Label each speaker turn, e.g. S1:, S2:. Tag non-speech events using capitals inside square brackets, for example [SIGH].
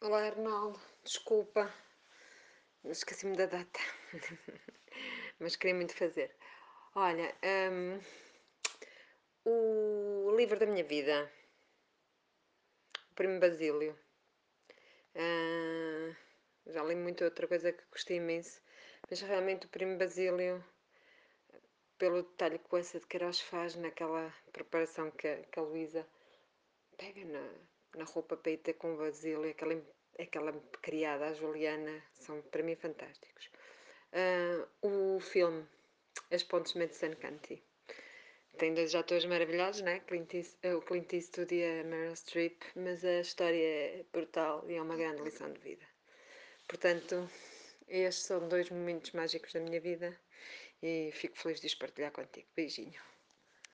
S1: Olá Arnaldo, desculpa, esqueci-me da data, [LAUGHS] mas queria muito fazer. Olha, um, o livro da minha vida, o Primo Basílio. Uh, já li muito outra coisa que gostei imenso, mas realmente o Primo Basílio, pelo detalhe que o Essa de Queiroz faz naquela preparação que, que a Luísa pega na, na roupa ter com Basílio, aquela, aquela criada, a Juliana, são para mim fantásticos. Uh, o filme As Pontes Madison County tem dois atores maravilhosos, né? Clint Eastwood, o Clint Eastwood e a Meryl Streep, mas a história é brutal e é uma grande lição de vida. Portanto, estes são dois momentos mágicos da minha vida e fico feliz de os partilhar contigo. Beijinho.